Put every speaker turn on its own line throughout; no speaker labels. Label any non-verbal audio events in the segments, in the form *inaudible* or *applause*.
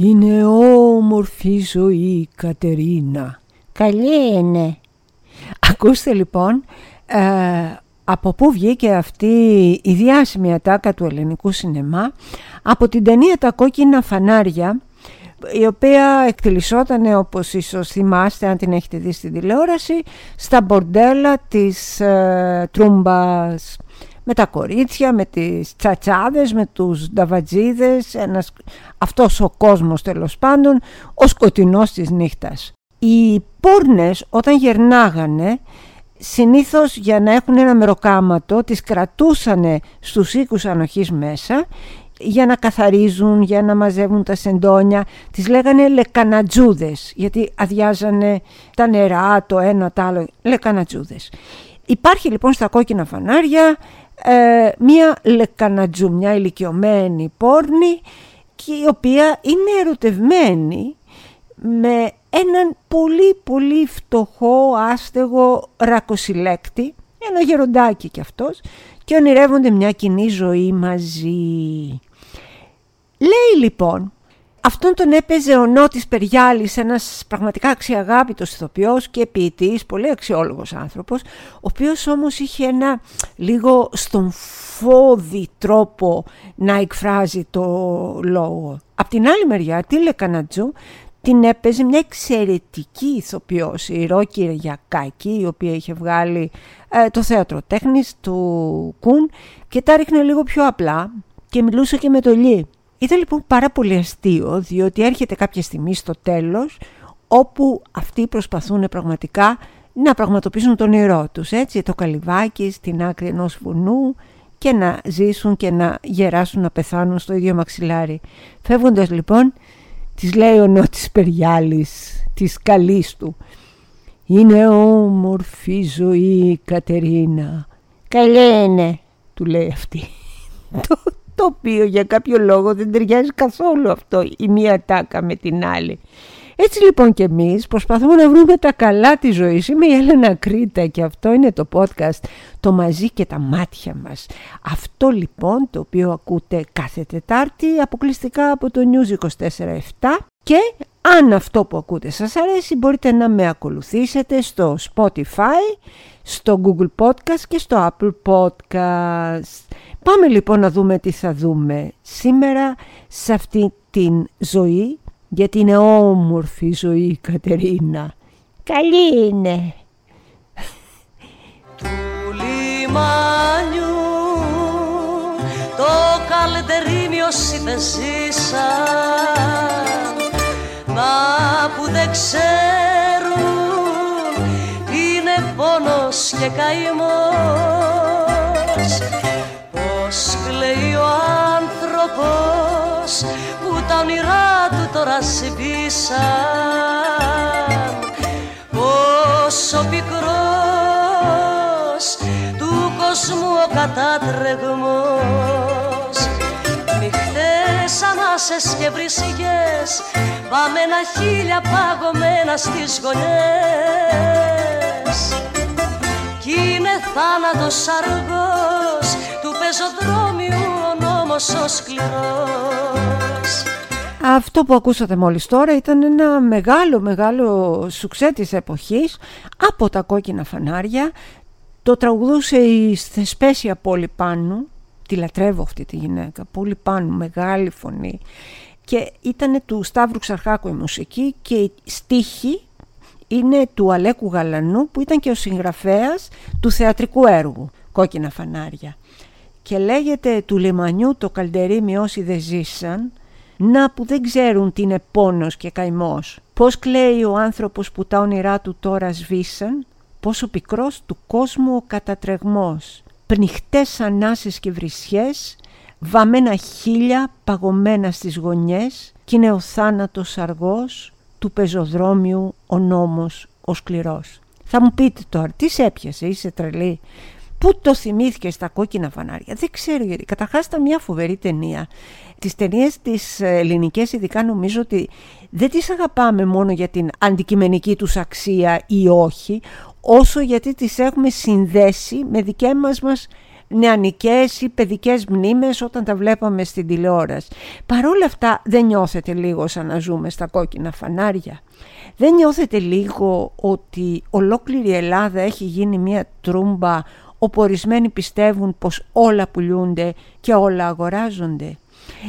Είναι όμορφη ζωή Κατερίνα.
Καλή είναι.
Ακούστε λοιπόν, ε, από πού βγήκε αυτή η διάσημη ατάκα του ελληνικού σινεμά, από την ταινία «Τα κόκκινα φανάρια», η οποία εκτελισόταν όπως ίσως θυμάστε αν την έχετε δει στην τηλεόραση στα μπορντέλα της ε, Τρούμπας με τα κορίτσια, με τις τσατσάδες, με τους νταβατζίδες, ένας, αυτός ο κόσμος τέλος πάντων, ο σκοτεινός της νύχτας. Οι πόρνες όταν γερνάγανε, συνήθως για να έχουν ένα μεροκάματο, τις κρατούσανε στους οίκους ανοχής μέσα για να καθαρίζουν, για να μαζεύουν τα σεντόνια. Τις λέγανε λεκανατζούδες, γιατί αδειάζανε τα νερά, το ένα, το άλλο, λεκανατζούδες. Υπάρχει λοιπόν στα κόκκινα φανάρια ε, μία λεκανατζού, μια ηλικιωμένη πόρνη και η οποία είναι ερωτευμένη με έναν πολύ πολύ φτωχό άστεγο ρακοσυλέκτη ένα γεροντάκι κι αυτός και ονειρεύονται μια κοινή ζωή μαζί. Λέει λοιπόν Αυτόν τον έπαιζε ο Νότης Περιάλης, ένας πραγματικά αξιαγάπητος ηθοποιός και ποιητής, πολύ αξιόλογος άνθρωπος, ο οποίος όμως είχε ένα λίγο στον φόδι τρόπο να εκφράζει το λόγο. Απ' την άλλη μεριά, τη Λεκανατζού την έπαιζε μια εξαιρετική ηθοποιός, η Ρόκη Ρεγιακάκη, η οποία είχε βγάλει ε, το θέατρο τέχνης του Κουν και τα ρίχνε λίγο πιο απλά και μιλούσε και με το λί. Ήταν λοιπόν πάρα πολύ αστείο διότι έρχεται κάποια στιγμή στο τέλος όπου αυτοί προσπαθούν πραγματικά να πραγματοποιήσουν τον όνειρό τους, έτσι, το καλυβάκι στην άκρη ενός βουνού και να ζήσουν και να γεράσουν να πεθάνουν στο ίδιο μαξιλάρι. Φεύγοντας λοιπόν, της λέει ο Νότης Περιάλης, της καλής του. «Είναι όμορφη ζωή Κατερίνα». «Καλή είναι», του λέει αυτή *laughs* το οποίο για κάποιο λόγο δεν ταιριάζει καθόλου αυτό η μία τάκα με την άλλη. Έτσι λοιπόν και εμείς προσπαθούμε να βρούμε τα καλά της ζωής. Είμαι η Έλενα Κρήτα και αυτό είναι το podcast «Το μαζί και τα μάτια μας». Αυτό λοιπόν το οποίο ακούτε κάθε Τετάρτη αποκλειστικά από το News 24-7 και αν αυτό που ακούτε σας αρέσει μπορείτε να με ακολουθήσετε στο Spotify, στο Google Podcast και στο Apple Podcast. Πάμε λοιπόν να δούμε τι θα δούμε σήμερα σε αυτή την ζωή, γιατί είναι όμορφη η ζωή η Κατερίνα. Καλή είναι.
Του λιμάνιου το καλτερίμι όσοι δεν ζήσαν μα που δεν ξέρουν είναι πόνος και καημός άνθρωπος που τα όνειρά του τώρα σβήσαν Πόσο πικρός του κόσμου ο κατάτρεγμός Νυχτές ανάσες και βρυσικές Βαμμένα χίλια παγωμένα στις γωνιές. Κι είναι θάνατος αργός του πεζοδρόμιου ο νόμος ο σκληρός.
Αυτό που ακούσατε μόλις τώρα ήταν ένα μεγάλο μεγάλο σουξέ της εποχής από τα κόκκινα φανάρια. Το τραγουδούσε η Θεσπέσια Πόλη Πάνου τη λατρεύω αυτή τη γυναίκα Πόλη Πάνου, μεγάλη φωνή. Και ήταν του Σταύρου Ξαρχάκου η μουσική και η στίχη είναι του Αλέκου Γαλανού που ήταν και ο συγγραφέας του θεατρικού έργου «Κόκκινα φανάρια» και λέγεται του λιμανιού το καλντερίμι όσοι δεν ζήσαν να που δεν ξέρουν τι είναι πόνος και καημός πως κλαίει ο άνθρωπος που τα όνειρά του τώρα σβήσαν πόσο πικρός του κόσμου ο κατατρεγμός πνιχτές ανάσες και βρισιές βαμμένα χίλια παγωμένα στις γωνιές κι είναι ο θάνατος αργός του πεζοδρόμιου ο νόμος ο σκληρός. Θα μου πείτε τώρα, τι σε έπιασε, είσαι τρελή. Πού το θυμήθηκε στα κόκκινα φανάρια; Δεν ξέρω γιατί. Καταρχάς ήταν μια φοβερή ταινία. Τις ταινίες τις ελληνικές ειδικά νομίζω ότι δεν τις αγαπάμε μόνο για την αντικειμενική τους αξία ή όχι, όσο γιατί τις έχουμε συνδέσει με δικές μας, μας νεανικές ή παιδικές μνήμες όταν τα βλέπαμε στην τηλεόραση. Παρόλα αυτά δεν νιώθετε λίγο σαν να ζούμε στα κόκκινα φανάρια; Δεν νιώθετε λίγο ότι ολόκληρη η Ελλάδα έχει γίνει μια τρούμπα όπου ορισμένοι πιστεύουν πως όλα πουλούνται και όλα αγοράζονται.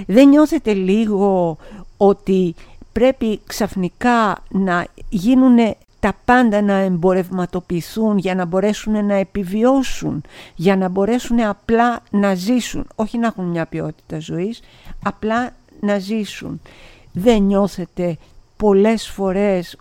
Δεν νιώθετε λίγο ότι πρέπει ξαφνικά να γίνουν τα πάντα να εμπορευματοποιηθούν για να μπορέσουν να επιβιώσουν, για να μπορέσουν απλά να ζήσουν, όχι να έχουν μια ποιότητα ζωής, απλά να ζήσουν. Δεν νιώθετε πολλές φορές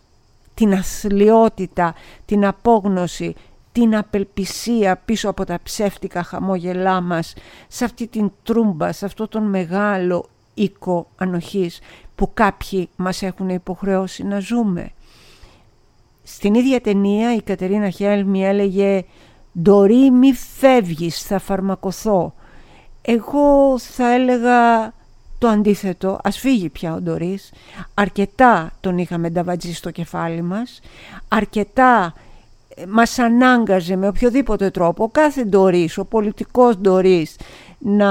την αθλειότητα, την απόγνωση, την απελπισία πίσω από τα ψεύτικα χαμόγελά μας, σε αυτή την τρούμπα, σε αυτό τον μεγάλο οίκο ανοχής που κάποιοι μας έχουν υποχρεώσει να ζούμε. Στην ίδια ταινία η Κατερίνα Χέλμη έλεγε «Ντορί μη φεύγεις, θα φαρμακοθώ». Εγώ θα έλεγα το αντίθετο, ας φύγει πια ο Ντορίς. Αρκετά τον είχαμε νταβατζεί στο κεφάλι μας, αρκετά ε, μας ανάγκαζε με οποιοδήποτε τρόπο, ο κάθε Ντορίς, ο πολιτικός Ντορίς, να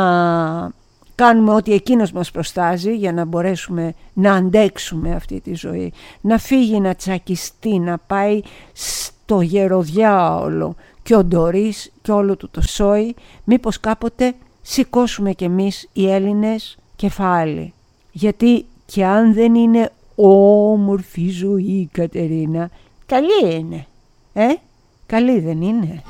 κάνουμε ό,τι εκείνος μας προστάζει για να μπορέσουμε να αντέξουμε αυτή τη ζωή. Να φύγει, να τσακιστεί, να πάει στο γεροδιάολο και ο Ντορίς και όλο του το σόι, μήπως κάποτε σηκώσουμε κι εμείς οι Έλληνες κεφάλι. Γιατί και αν δεν είναι όμορφη ζωή η Κατερίνα, καλή είναι. Ε, καλή δεν είναι.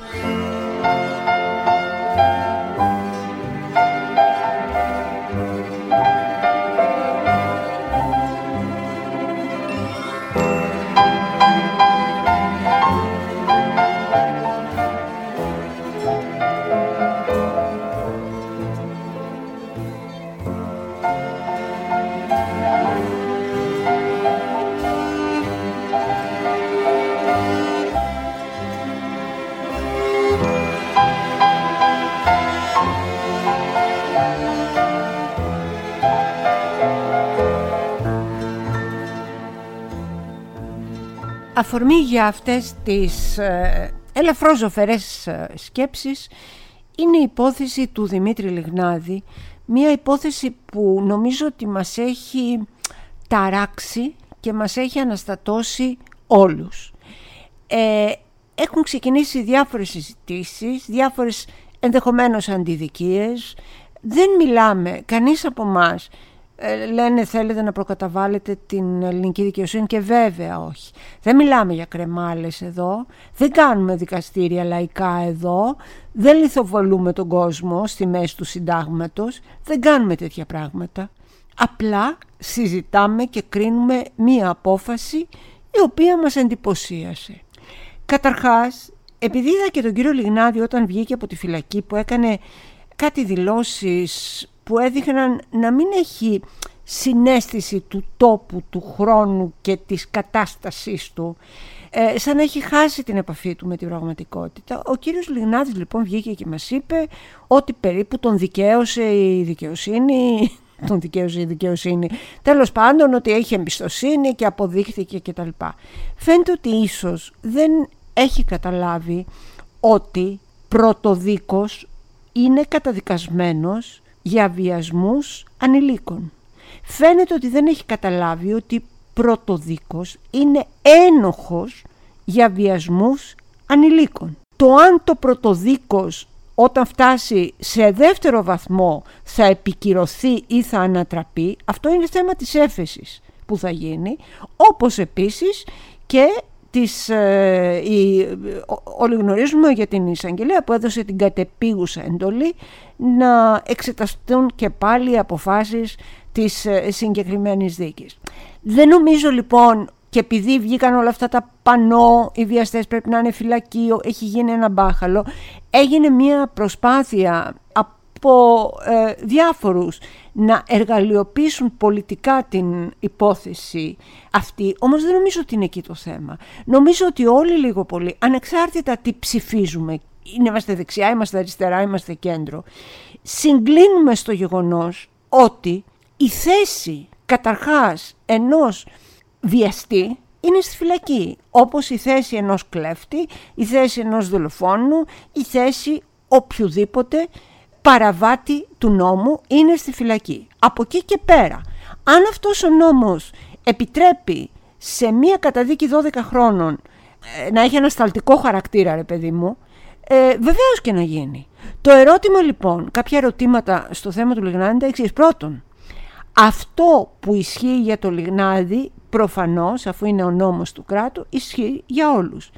Αφορμή για αυτές τις ε, ελαφρώς ζωφερές ε, σκέψεις είναι η υπόθεση του Δημήτρη Λιγνάδη, μια υπόθεση που νομίζω ότι μας έχει ταράξει και μας έχει αναστατώσει όλους. Ε, έχουν ξεκινήσει διάφορες συζητήσεις, διάφορες ενδεχομένως αντιδικίες. Δεν μιλάμε, κανείς από μας ε, λένε θέλετε να προκαταβάλλετε την ελληνική δικαιοσύνη και βέβαια όχι. Δεν μιλάμε για κρεμάλες εδώ, δεν κάνουμε δικαστήρια λαϊκά εδώ, δεν λιθοβολούμε τον κόσμο στη μέση του συντάγματος, δεν κάνουμε τέτοια πράγματα. Απλά συζητάμε και κρίνουμε μία απόφαση η οποία μας εντυπωσίασε. Καταρχάς, επειδή είδα και τον κύριο Λιγνάδη όταν βγήκε από τη φυλακή που έκανε κάτι δηλώσεις που έδειχναν να μην έχει συνέστηση του τόπου, του χρόνου και της κατάστασής του ε, σαν να έχει χάσει την επαφή του με την πραγματικότητα. Ο κύριος Λιγνάδης λοιπόν βγήκε και μας είπε ότι περίπου τον δικαίωσε η δικαιοσύνη, *laughs* τον δικαίωσε η δικαιοσύνη, τέλος πάντων ότι έχει εμπιστοσύνη και αποδείχθηκε κτλ. Φαίνεται ότι ίσως δεν έχει καταλάβει ότι πρωτοδίκος είναι καταδικασμένος για βιασμούς ανηλίκων. Φαίνεται ότι δεν έχει καταλάβει ότι πρωτοδίκος είναι ένοχος για βιασμούς ανηλίκων. Το αν το πρωτοδίκος όταν φτάσει σε δεύτερο βαθμό θα επικυρωθεί ή θα ανατραπεί, αυτό είναι θέμα της έφεσης που θα γίνει, όπως επίσης και της, ε, όλοι γνωρίζουμε για την εισαγγελία που έδωσε την κατεπίγουσα εντολή να εξεταστούν και πάλι οι αποφάσεις της ε, συγκεκριμένης δίκης. Δεν νομίζω λοιπόν και επειδή βγήκαν όλα αυτά τα πανό, οι βιαστές πρέπει να είναι φυλακείο, έχει γίνει ένα μπάχαλο, έγινε μια προσπάθεια από ε, διάφορους να εργαλειοποιήσουν πολιτικά την υπόθεση αυτή. Όμως δεν νομίζω ότι είναι εκεί το θέμα. Νομίζω ότι όλοι λίγο πολύ, ανεξάρτητα τι ψηφίζουμε, είμαστε δεξιά, είμαστε αριστερά, είμαστε κέντρο, συγκλίνουμε στο γεγονός ότι η θέση καταρχάς ενός βιαστή είναι στη φυλακή. Όπως η θέση ενός κλέφτη, η θέση ενός δολοφόνου, η θέση οποιοδήποτε παραβάτη του νόμου είναι στη φυλακή. Από εκεί και πέρα, αν αυτός ο νόμος επιτρέπει σε μία καταδίκη 12 χρόνων ε, να έχει ένα σταλτικό χαρακτήρα ρε παιδί μου, ε, βεβαίως και να γίνει. Το ερώτημα λοιπόν, κάποια ερωτήματα στο θέμα του Λιγνάδη είναι τα εξής. Πρώτον, αυτό που ισχύει για το Λιγνάδη προφανώς αφού είναι ο νόμος του κράτου ισχύει για όλους.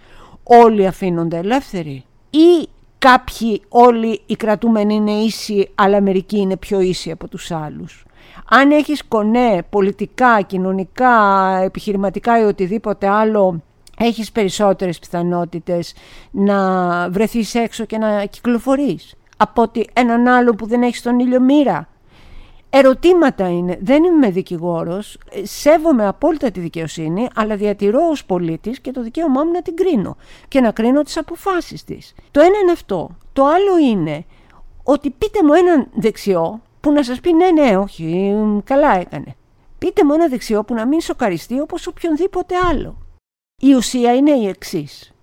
Όλοι αφήνονται ελεύθεροι ή κάποιοι όλοι οι κρατούμενοι είναι ίσοι αλλά μερικοί είναι πιο ίσοι από τους άλλους. Αν έχεις κονέ πολιτικά, κοινωνικά, επιχειρηματικά ή οτιδήποτε άλλο έχεις περισσότερες πιθανότητες να βρεθείς έξω και να κυκλοφορείς από ότι έναν άλλο που δεν έχει τον ήλιο μοίρα. Ερωτήματα είναι. Δεν είμαι δικηγόρος, σέβομαι απόλυτα τη δικαιοσύνη, αλλά διατηρώ ως πολίτης και το δικαίωμά μου να την κρίνω και να κρίνω τις αποφάσεις της. Το ένα είναι αυτό. Το άλλο είναι ότι πείτε μου έναν δεξιό που να σας πει ναι, ναι, όχι, καλά έκανε. Πείτε μου ένα δεξιό που να μην σοκαριστεί όπως οποιονδήποτε άλλο. Η ουσία είναι η εξής.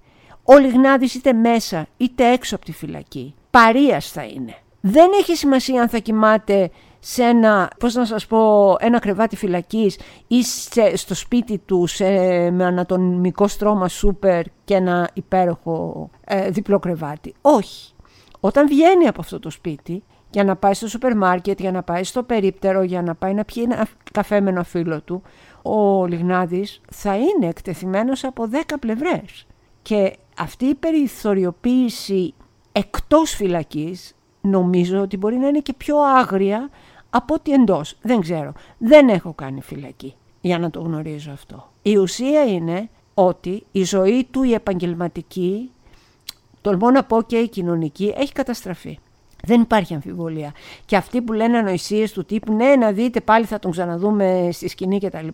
Ο Λιγνάδης είτε μέσα είτε έξω από τη φυλακή. Παρίας θα είναι. Δεν έχει σημασία αν θα κοιμάται σε ένα, πώς να σας πω, ένα κρεβάτι φυλακής ή στο σπίτι τους σε, με ανατομικό στρώμα σούπερ και ένα υπέροχο ε, διπλό κρεβάτι. Όχι. Όταν βγαίνει από αυτό το σπίτι για να πάει στο σούπερ μάρκετ, για να πάει στο περίπτερο, για να πάει να πιει ένα καφέ με ένα φίλο του, ο Λιγνάδης θα είναι εκτεθειμένος από 10 πλευρές. Και αυτή η περιθωριοποίηση εκτός φυλακής νομίζω ότι μπορεί να είναι και πιο άγρια από ότι εντός. Δεν ξέρω. Δεν έχω κάνει φυλακή για να το γνωρίζω αυτό. Η ουσία είναι ότι η ζωή του η επαγγελματική, τολμώ να πω και η κοινωνική, έχει καταστραφεί. Δεν υπάρχει αμφιβολία. Και αυτοί που λένε ανοησίες του τύπου, ναι, να δείτε πάλι θα τον ξαναδούμε στη σκηνή κτλ.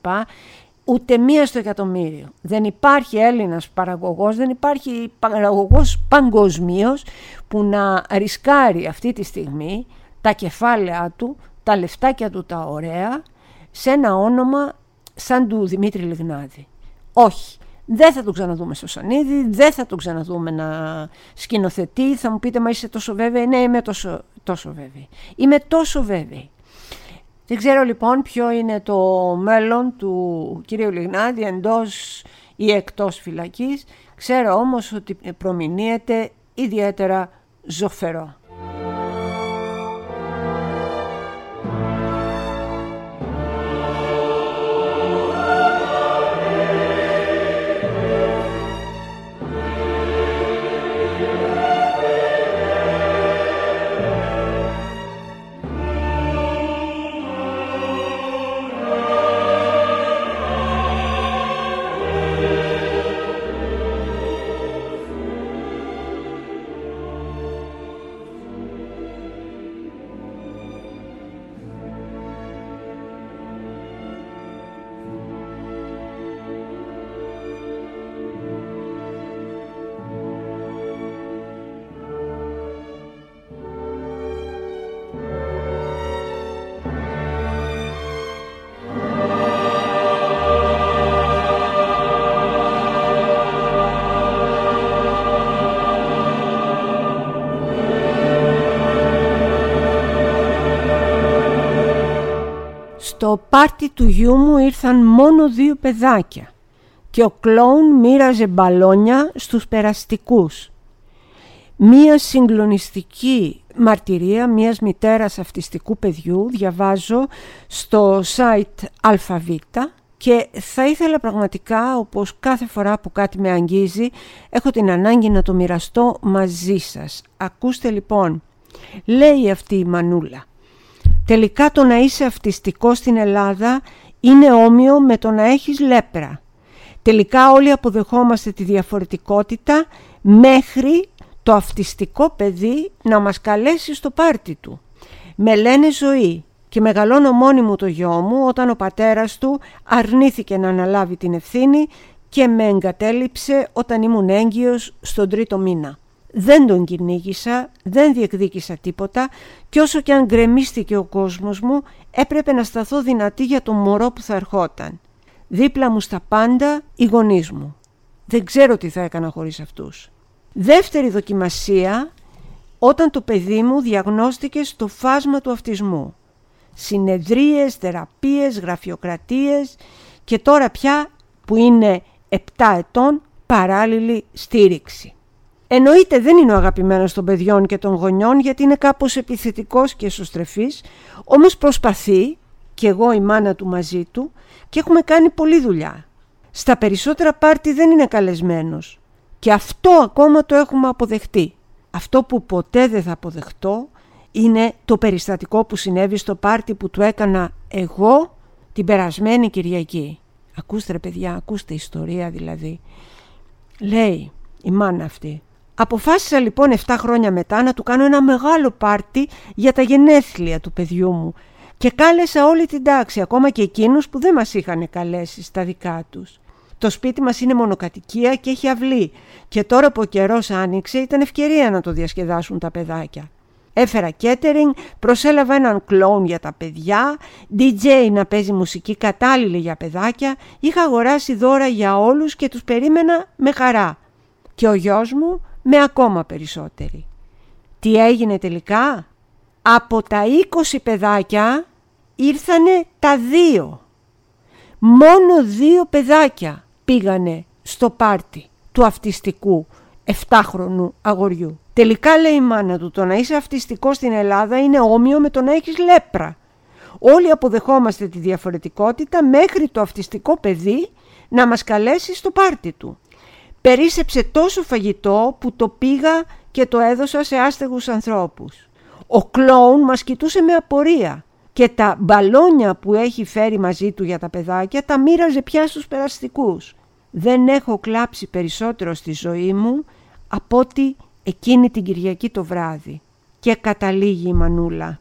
Ούτε μία στο εκατομμύριο. Δεν υπάρχει Έλληνας παραγωγός, δεν υπάρχει παραγωγός παγκοσμίως που να ρισκάρει αυτή τη στιγμή τα κεφάλαια του, τα λεφτάκια του τα ωραία, σε ένα όνομα σαν του Δημήτρη Λιγνάδη. Όχι. Δεν θα τον ξαναδούμε στο Σανίδι, δεν θα τον ξαναδούμε να σκηνοθετεί. Θα μου πείτε, μα είσαι τόσο βέβαιη. Ναι, είμαι τόσο, τόσο βέβαιη. Είμαι τόσο βέβαιη. Δεν ξέρω λοιπόν ποιο είναι το μέλλον του κυρίου Λιγνάδη εντός ή εκτός φυλακής. Ξέρω όμως ότι προμηνύεται ιδιαίτερα ζωφερό. Στο πάρτι του γιού μου ήρθαν μόνο δύο παιδάκια και ο κλόουν μοίραζε μπαλόνια στους περαστικούς. Μία συγκλονιστική μαρτυρία μιας μητέρας αυτιστικού παιδιού διαβάζω στο site ΑΒ και θα ήθελα πραγματικά όπως κάθε φορά που κάτι με αγγίζει έχω την ανάγκη να το μοιραστώ μαζί σας. Ακούστε λοιπόν, λέει αυτή η μανούλα Τελικά το να είσαι αυτιστικό στην Ελλάδα είναι όμοιο με το να έχεις λέπρα. Τελικά όλοι αποδεχόμαστε τη διαφορετικότητα μέχρι το αυτιστικό παιδί να μας καλέσει στο πάρτι του. Με λένε ζωή και μεγαλώνω μόνη μου το γιο μου όταν ο πατέρας του αρνήθηκε να αναλάβει την ευθύνη και με εγκατέλειψε όταν ήμουν έγκυος στον τρίτο μήνα. Δεν τον κυνήγησα, δεν διεκδίκησα τίποτα και όσο και αν γκρεμίστηκε ο κόσμος μου έπρεπε να σταθώ δυνατή για το μωρό που θα ερχόταν. Δίπλα μου στα πάντα οι γονείς μου. Δεν ξέρω τι θα έκανα χωρίς αυτούς. Δεύτερη δοκιμασία όταν το παιδί μου διαγνώστηκε στο φάσμα του αυτισμού. Συνεδρίες, θεραπείες, γραφειοκρατίες και τώρα πια που είναι 7 ετών παράλληλη στήριξη. Εννοείται δεν είναι ο αγαπημένος των παιδιών και των γονιών γιατί είναι κάπως επιθετικός και εσωστρεφής, όμως προσπαθεί, και εγώ η μάνα του μαζί του, και έχουμε κάνει πολλή δουλειά. Στα περισσότερα πάρτι δεν είναι καλεσμένος και αυτό ακόμα το έχουμε αποδεχτεί. Αυτό που ποτέ δεν θα αποδεχτώ είναι το περιστατικό που συνέβη στο πάρτι που του έκανα εγώ την περασμένη Κυριακή. Ακούστε ρε παιδιά, ακούστε ιστορία δηλαδή. Λέει η μάνα αυτή. Αποφάσισα λοιπόν 7 χρόνια μετά να του κάνω ένα μεγάλο πάρτι για τα γενέθλια του παιδιού μου και κάλεσα όλη την τάξη, ακόμα και εκείνους που δεν μας είχαν καλέσει στα δικά τους. Το σπίτι μας είναι μονοκατοικία και έχει αυλή και τώρα που ο καιρός άνοιξε ήταν ευκαιρία να το διασκεδάσουν τα παιδάκια. Έφερα catering, προσέλαβα έναν κλόουν για τα παιδιά, DJ να παίζει μουσική κατάλληλη για παιδάκια, είχα αγοράσει δώρα για όλους και τους περίμενα με χαρά. Και ο γιος μου με ακόμα περισσότερη. Τι έγινε τελικά; Από τα 20 παιδάκια ήρθανε τα δύο. Μόνο δύο παιδάκια πήγανε στο πάρτι του αυτιστικού 7χρονου αγοριού. Τελικά λέει η μάνα του το να είσαι αυτιστικό στην Ελλάδα είναι όμοιο με το να έχεις λέπρα. Όλοι αποδεχόμαστε τη διαφορετικότητα μέχρι το αυτιστικό παιδί να μας καλέσει στο πάρτι του. Περίσεψε τόσο φαγητό που το πήγα και το έδωσα σε άστεγους ανθρώπους. Ο κλόουν μας κοιτούσε με απορία και τα μπαλόνια που έχει φέρει μαζί του για τα παιδάκια τα μοίραζε πια στους περαστικούς. Δεν έχω κλάψει περισσότερο στη ζωή μου από ότι εκείνη την Κυριακή το βράδυ. Και καταλήγει η Μανούλα.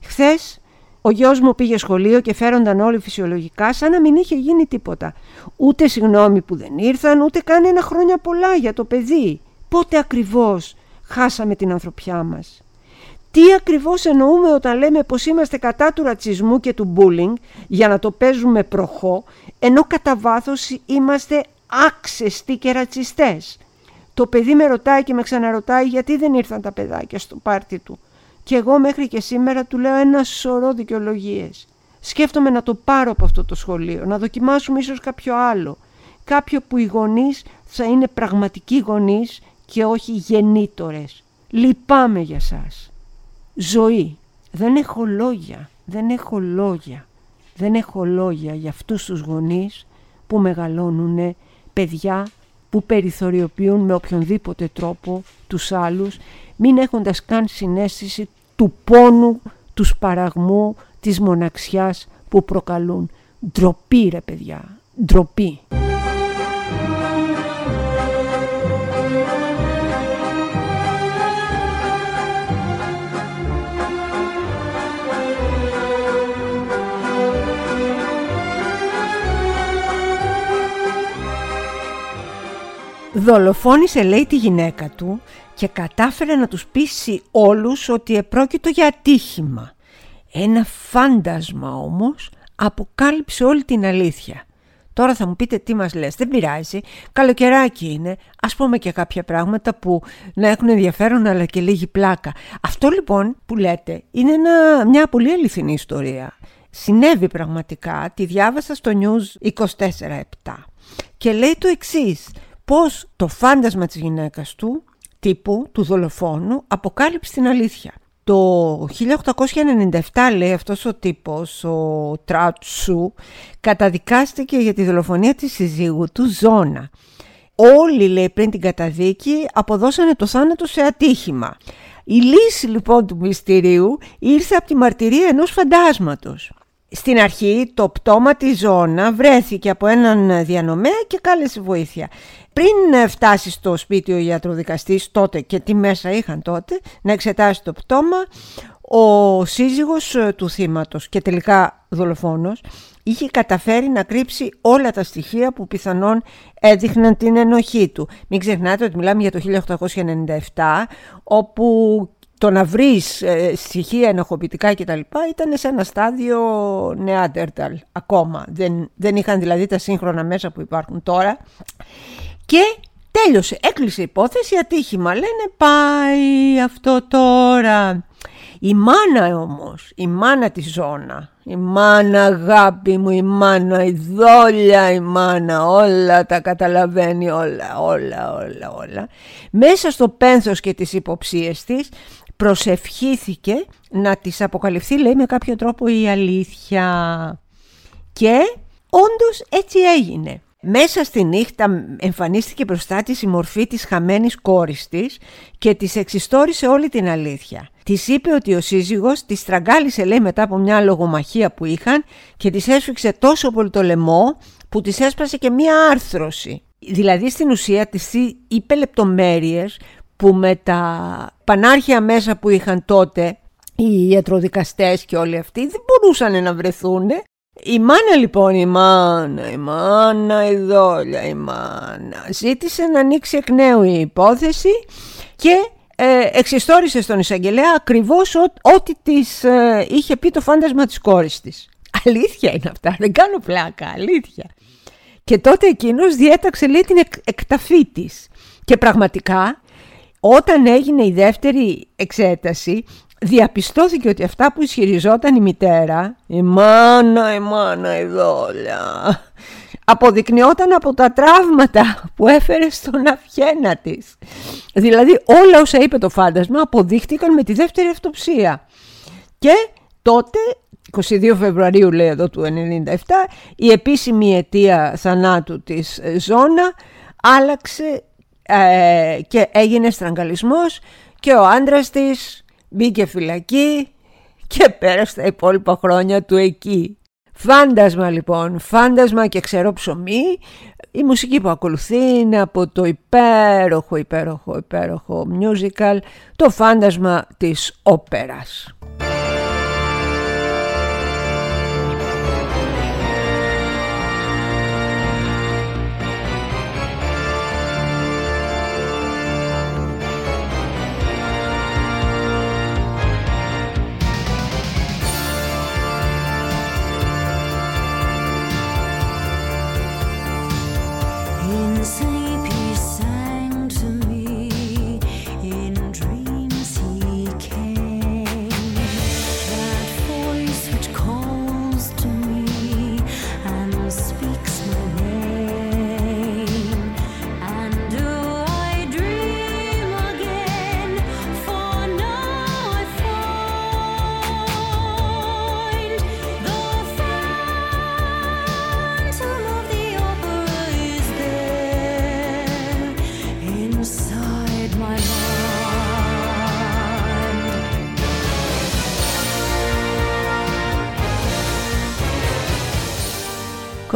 Χθες ο γιος μου πήγε σχολείο και φέρονταν όλοι φυσιολογικά σαν να μην είχε γίνει τίποτα. Ούτε συγγνώμη που δεν ήρθαν, ούτε καν ένα χρόνια πολλά για το παιδί. Πότε ακριβώς χάσαμε την ανθρωπιά μας; Τι ακριβώς εννοούμε όταν λέμε πως είμαστε κατά του ρατσισμού και του μπούλινγκ για να το παίζουμε προχώ, ενώ κατά βάθος είμαστε άξεστοι και ρατσιστές; Το παιδί με ρωτάει και με ξαναρωτάει γιατί δεν ήρθαν τα παιδάκια στο πάρτι του. Και εγώ μέχρι και σήμερα του λέω ένα σωρό δικαιολογίες. Σκέφτομαι να το πάρω από αυτό το σχολείο, να δοκιμάσουμε ίσως κάποιο άλλο. Κάποιο που οι γονείς θα είναι πραγματικοί γονείς και όχι γεννήτορες. Λυπάμαι για σας ζωή. Δεν έχω λόγια, δεν έχω λόγια. Δεν έχω λόγια για αυτούς τους γονείς που μεγαλώνουν παιδιά που περιθωριοποιούν με οποιονδήποτε τρόπο τους άλλους μην έχοντας καν συνέστηση του πόνου, του σπαραγμού, της μοναξιάς που προκαλούν. Ντροπή ρε παιδιά, ντροπή. Δολοφόνησε λέει τη γυναίκα του και κατάφερε να τους πείσει όλους ότι επρόκειτο για ατύχημα. Ένα φάντασμα όμως αποκάλυψε όλη την αλήθεια. Τώρα θα μου πείτε τι μας λες, δεν πειράζει, καλοκαιράκι είναι, ας πούμε και κάποια πράγματα που να έχουν ενδιαφέρον αλλά και λίγη πλάκα. Αυτό λοιπόν που λέτε είναι μια πολύ αληθινή ιστορία. Συνέβη πραγματικά, τη διάβασα στο News 24-7 και λέει το εξής πώς το φάντασμα της γυναίκας του, τύπου του δολοφόνου, αποκάλυψε την αλήθεια. Το 1897 λέει αυτός ο τύπος, ο Τράτσου, καταδικάστηκε για τη δολοφονία της συζύγου του Ζώνα. Όλοι λέει πριν την καταδίκη αποδώσανε το θάνατο σε ατύχημα. Η λύση λοιπόν του μυστηρίου ήρθε από τη μαρτυρία ενός φαντάσματος. Στην αρχή το πτώμα της ζώνα βρέθηκε από έναν διανομέα και κάλεσε βοήθεια. Πριν φτάσει στο σπίτι ο ιατροδικαστής τότε και τι μέσα είχαν τότε να εξετάσει το πτώμα, ο σύζυγος του θύματος και τελικά δολοφόνος είχε καταφέρει να κρύψει όλα τα στοιχεία που πιθανόν έδειχναν την ενοχή του. Μην ξεχνάτε ότι μιλάμε για το 1897 όπου το να βρεις ε, στοιχεία ενοχοποιητικά κτλ. ήταν σε ένα στάδιο νεάντερταλ ακόμα. Δεν, δεν είχαν δηλαδή τα σύγχρονα μέσα που υπάρχουν τώρα. Και τέλειωσε, έκλεισε υπόθεση, ατύχημα. Λένε πάει αυτό τώρα. Η μάνα όμως, η μάνα της ζώνα, η μάνα αγάπη μου, η μάνα η δόλια, η μάνα όλα τα καταλαβαίνει όλα, όλα, όλα, όλα. Μέσα στο πένθος και τις υποψίες της προσευχήθηκε να της αποκαλυφθεί λέει με κάποιο τρόπο η αλήθεια. Και όντως έτσι έγινε. Μέσα στη νύχτα εμφανίστηκε μπροστά της η μορφή της χαμένης κόρης της και της εξιστόρισε όλη την αλήθεια. Της είπε ότι ο σύζυγος τη στραγγάλισε λέει μετά από μια λογομαχία που είχαν και της έσφιξε τόσο πολύ το λαιμό που της έσπασε και μια άρθρωση. Δηλαδή στην ουσία της είπε λεπτομέρειες που με τα πανάρχια μέσα που είχαν τότε οι ιατροδικαστές και όλοι αυτοί δεν μπορούσαν να βρεθούν η μάνα λοιπόν, η μάνα, η μάνα, η δόλια, η μάνα ζήτησε να ανοίξει εκ νέου η υπόθεση και ε, εξιστόρισε στον εισαγγελέα ακριβώς ό,τι της ε, είχε πει το φάντασμα της κόρης της. Αλήθεια είναι αυτά, δεν κάνω πλάκα, αλήθεια. Και τότε εκείνος διέταξε λέει την εκταφή της. Και πραγματικά όταν έγινε η δεύτερη εξέταση διαπιστώθηκε ότι αυτά που ισχυριζόταν η μητέρα, η μάνα, η μάνα, η δόλια, αποδεικνυόταν από τα τραύματα που έφερε στον αυχένα της. Δηλαδή όλα όσα είπε το φάντασμα αποδείχτηκαν με τη δεύτερη αυτοψία. Και τότε, 22 Φεβρουαρίου λέει εδώ του 1997, η επίσημη αιτία θανάτου της Ζώνα άλλαξε ε, και έγινε στραγγαλισμός και ο άντρας της μπήκε φυλακή και πέρασε τα υπόλοιπα χρόνια του εκεί. Φάντασμα λοιπόν, φάντασμα και ξέρω ψωμί. Η μουσική που ακολουθεί είναι από το υπέροχο, υπέροχο, υπέροχο musical, το φάντασμα της όπερας.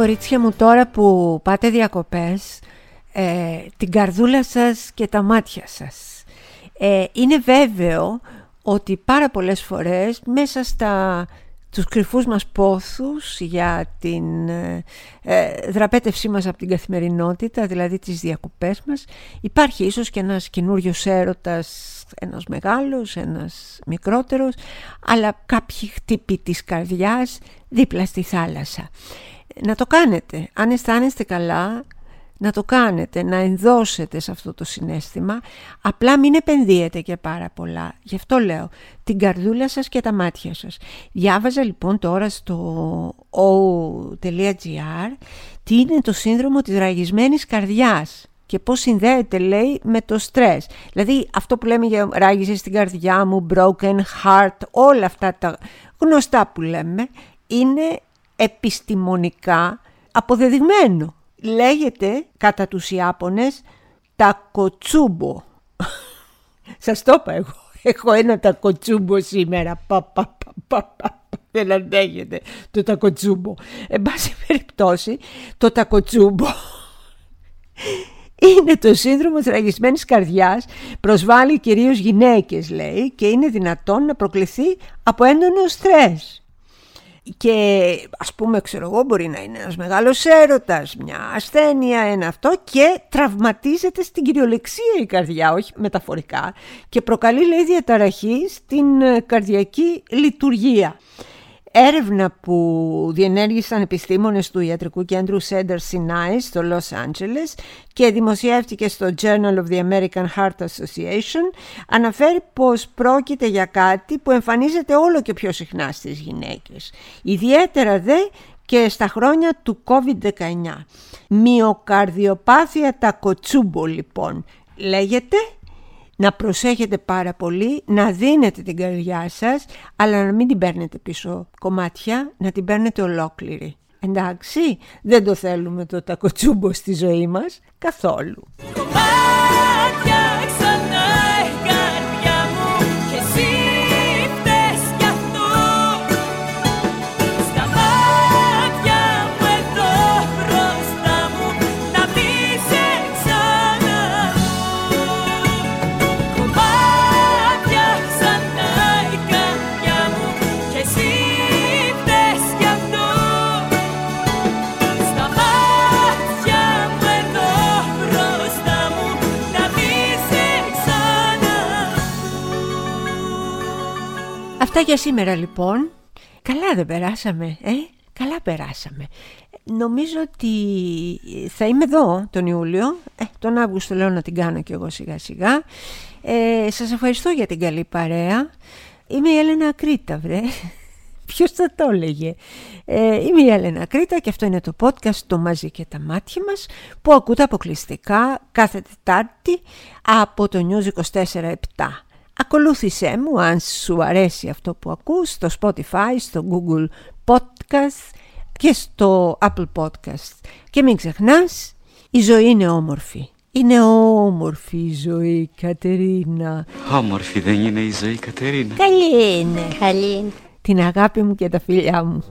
Κορίτσια μου τώρα που πάτε διακοπές ε, την καρδούλα σας και τα μάτια σας. Ε, είναι βέβαιο ότι πάρα πολλές φορές μέσα στα τους κρυφούς μας πόθους για την ε, ε, δραπέτευσή μας από την καθημερινότητα, δηλαδή τις διακοπές μας, υπάρχει ίσως και ένας καινούριος έρωτας, ένας μεγάλος, ένας μικρότερος, αλλά κάποιοι χτύποι της καρδιάς δίπλα στη θάλασσα να το κάνετε. Αν αισθάνεστε καλά, να το κάνετε, να ενδώσετε σε αυτό το συνέστημα. Απλά μην επενδύετε και πάρα πολλά. Γι' αυτό λέω, την καρδούλα σας και τα μάτια σας. Διάβαζα λοιπόν τώρα στο o.gr τι είναι το σύνδρομο της ραγισμένης καρδιάς και πώς συνδέεται λέει με το στρες. Δηλαδή αυτό που λέμε για ράγιζε στην καρδιά μου, broken heart, όλα αυτά τα γνωστά που λέμε είναι επιστημονικά αποδεδειγμένο. Λέγεται κατά τους Ιάπωνες τα κοτσούμπο. *laughs* Σας το είπα εγώ. Έχω ένα τακοτσούμπο σήμερα. Πα, πα, πα, πα, Δεν αντέχεται το τακοτσούμπο. Εν πάση περιπτώσει, το τακοτσούμπο *laughs* είναι το σύνδρομο της ραγισμένης καρδιάς, προσβάλλει κυρίως γυναίκες λέει και είναι δυνατόν να προκληθεί από έντονο στρες και ας πούμε ξέρω εγώ μπορεί να είναι ένας μεγάλος έρωτας, μια ασθένεια, ένα αυτό και τραυματίζεται στην κυριολεξία η καρδιά, όχι μεταφορικά και προκαλεί λέει διαταραχή στην ε, καρδιακή λειτουργία. Έρευνα που διενέργησαν επιστήμονες του Ιατρικού Κέντρου Cedar Sinai στο Los Angeles και δημοσιεύτηκε στο Journal of the American Heart Association αναφέρει πως πρόκειται για κάτι που εμφανίζεται όλο και πιο συχνά στις γυναίκες. Ιδιαίτερα δε και στα χρόνια του COVID-19. Μυοκαρδιοπάθεια τα κοτσούμπο λοιπόν λέγεται να προσέχετε πάρα πολύ, να δίνετε την καρδιά σας, αλλά να μην την παίρνετε πίσω κομμάτια, να την παίρνετε ολόκληρη. Εντάξει, δεν το θέλουμε το τακοτσούμπο στη ζωή μας καθόλου. Αυτά για σήμερα λοιπόν. Καλά δεν περάσαμε, ε; Καλά περάσαμε. Νομίζω ότι θα είμαι εδώ τον Ιούλιο. Ε, τον Αύγουστο λέω να την κάνω κι εγώ σιγά σιγά. Ε, σας ευχαριστώ για την καλή παρέα. Είμαι η Έλενα Κρήτα, βρε. *laughs* Ποιος θα το έλεγε; Ε, είμαι η Έλενα Κρήτα και αυτό είναι το podcast «Το μαζί και τα μάτια μας» που ακούτε αποκλειστικά κάθε Τετάρτη από το News 24-7. Ακολούθησέ μου αν σου αρέσει αυτό που ακούς στο Spotify, στο Google Podcast και στο Apple Podcast. Και μην ξεχνάς, η ζωή είναι όμορφη. Είναι όμορφη η ζωή, Κατερίνα.
Όμορφη δεν είναι η ζωή, Κατερίνα.
Καλή είναι.
Καλή είναι.
Την αγάπη μου και τα φιλιά μου.